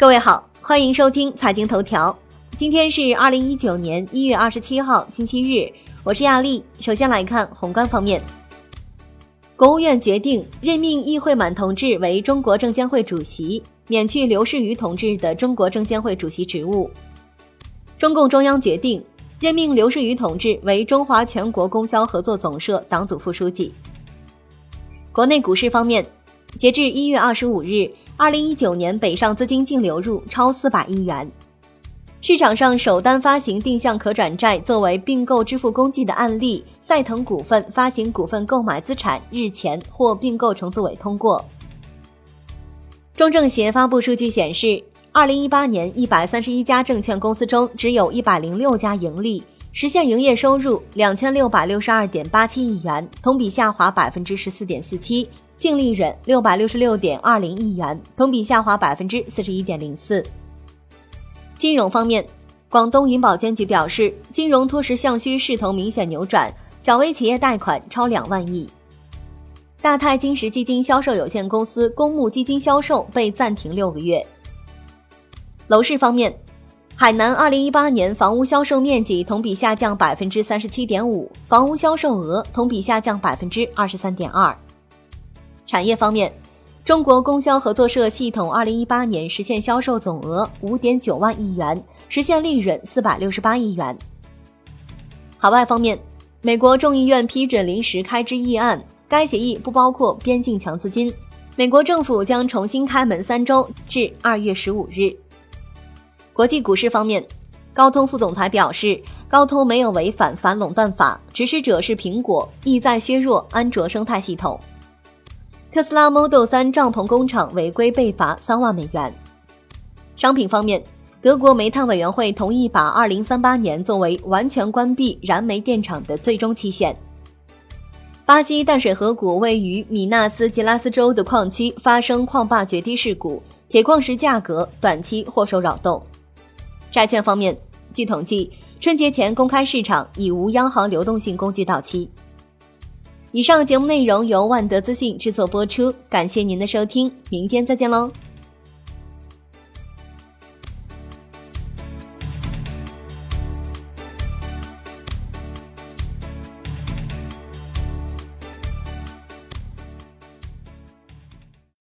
各位好，欢迎收听财经头条。今天是二零一九年一月二十七号，星期日。我是亚丽。首先来看宏观方面，国务院决定任命易会满同志为中国证监会主席，免去刘士余同志的中国证监会主席职务。中共中央决定任命刘士余同志为中华全国供销合作总社党组副书记。国内股市方面，截至一月二十五日。二零一九年北上资金净流入超四百亿元，市场上首单发行定向可转债作为并购支付工具的案例，赛腾股份发行股份购买资产日前获并购重组委通过。中证协发布数据显示，二零一八年一百三十一家证券公司中，只有一百零六家盈利，实现营业收入两千六百六十二点八七亿元，同比下滑百分之十四点四七。净利润六百六十六点二零亿元，同比下滑百分之四十一点零四。金融方面，广东银保监局表示，金融脱实向虚势头明显扭转，小微企业贷款超两万亿。大泰金石基金销售有限公司公募基金销售被暂停六个月。楼市方面，海南二零一八年房屋销售面积同比下降百分之三十七点五，房屋销售额同比下降百分之二十三点二。产业方面，中国供销合作社系统二零一八年实现销售总额五点九万亿元，实现利润四百六十八亿元。海外方面，美国众议院批准临时开支议案，该协议不包括边境强资金。美国政府将重新开门三周，至二月十五日。国际股市方面，高通副总裁表示，高通没有违反反垄断法，指使者是苹果，意在削弱安卓生态系统。特斯拉 Model 3帐篷工厂违规被罚三万美元。商品方面，德国煤炭委员会同意把2038年作为完全关闭燃煤电厂的最终期限。巴西淡水河谷位于米纳斯吉拉斯州的矿区发生矿坝决堤事故，铁矿石价格短期或受扰动。债券方面，据统计，春节前公开市场已无央行流动性工具到期。以上节目内容由万德资讯制作播出，感谢您的收听，明天再见喽。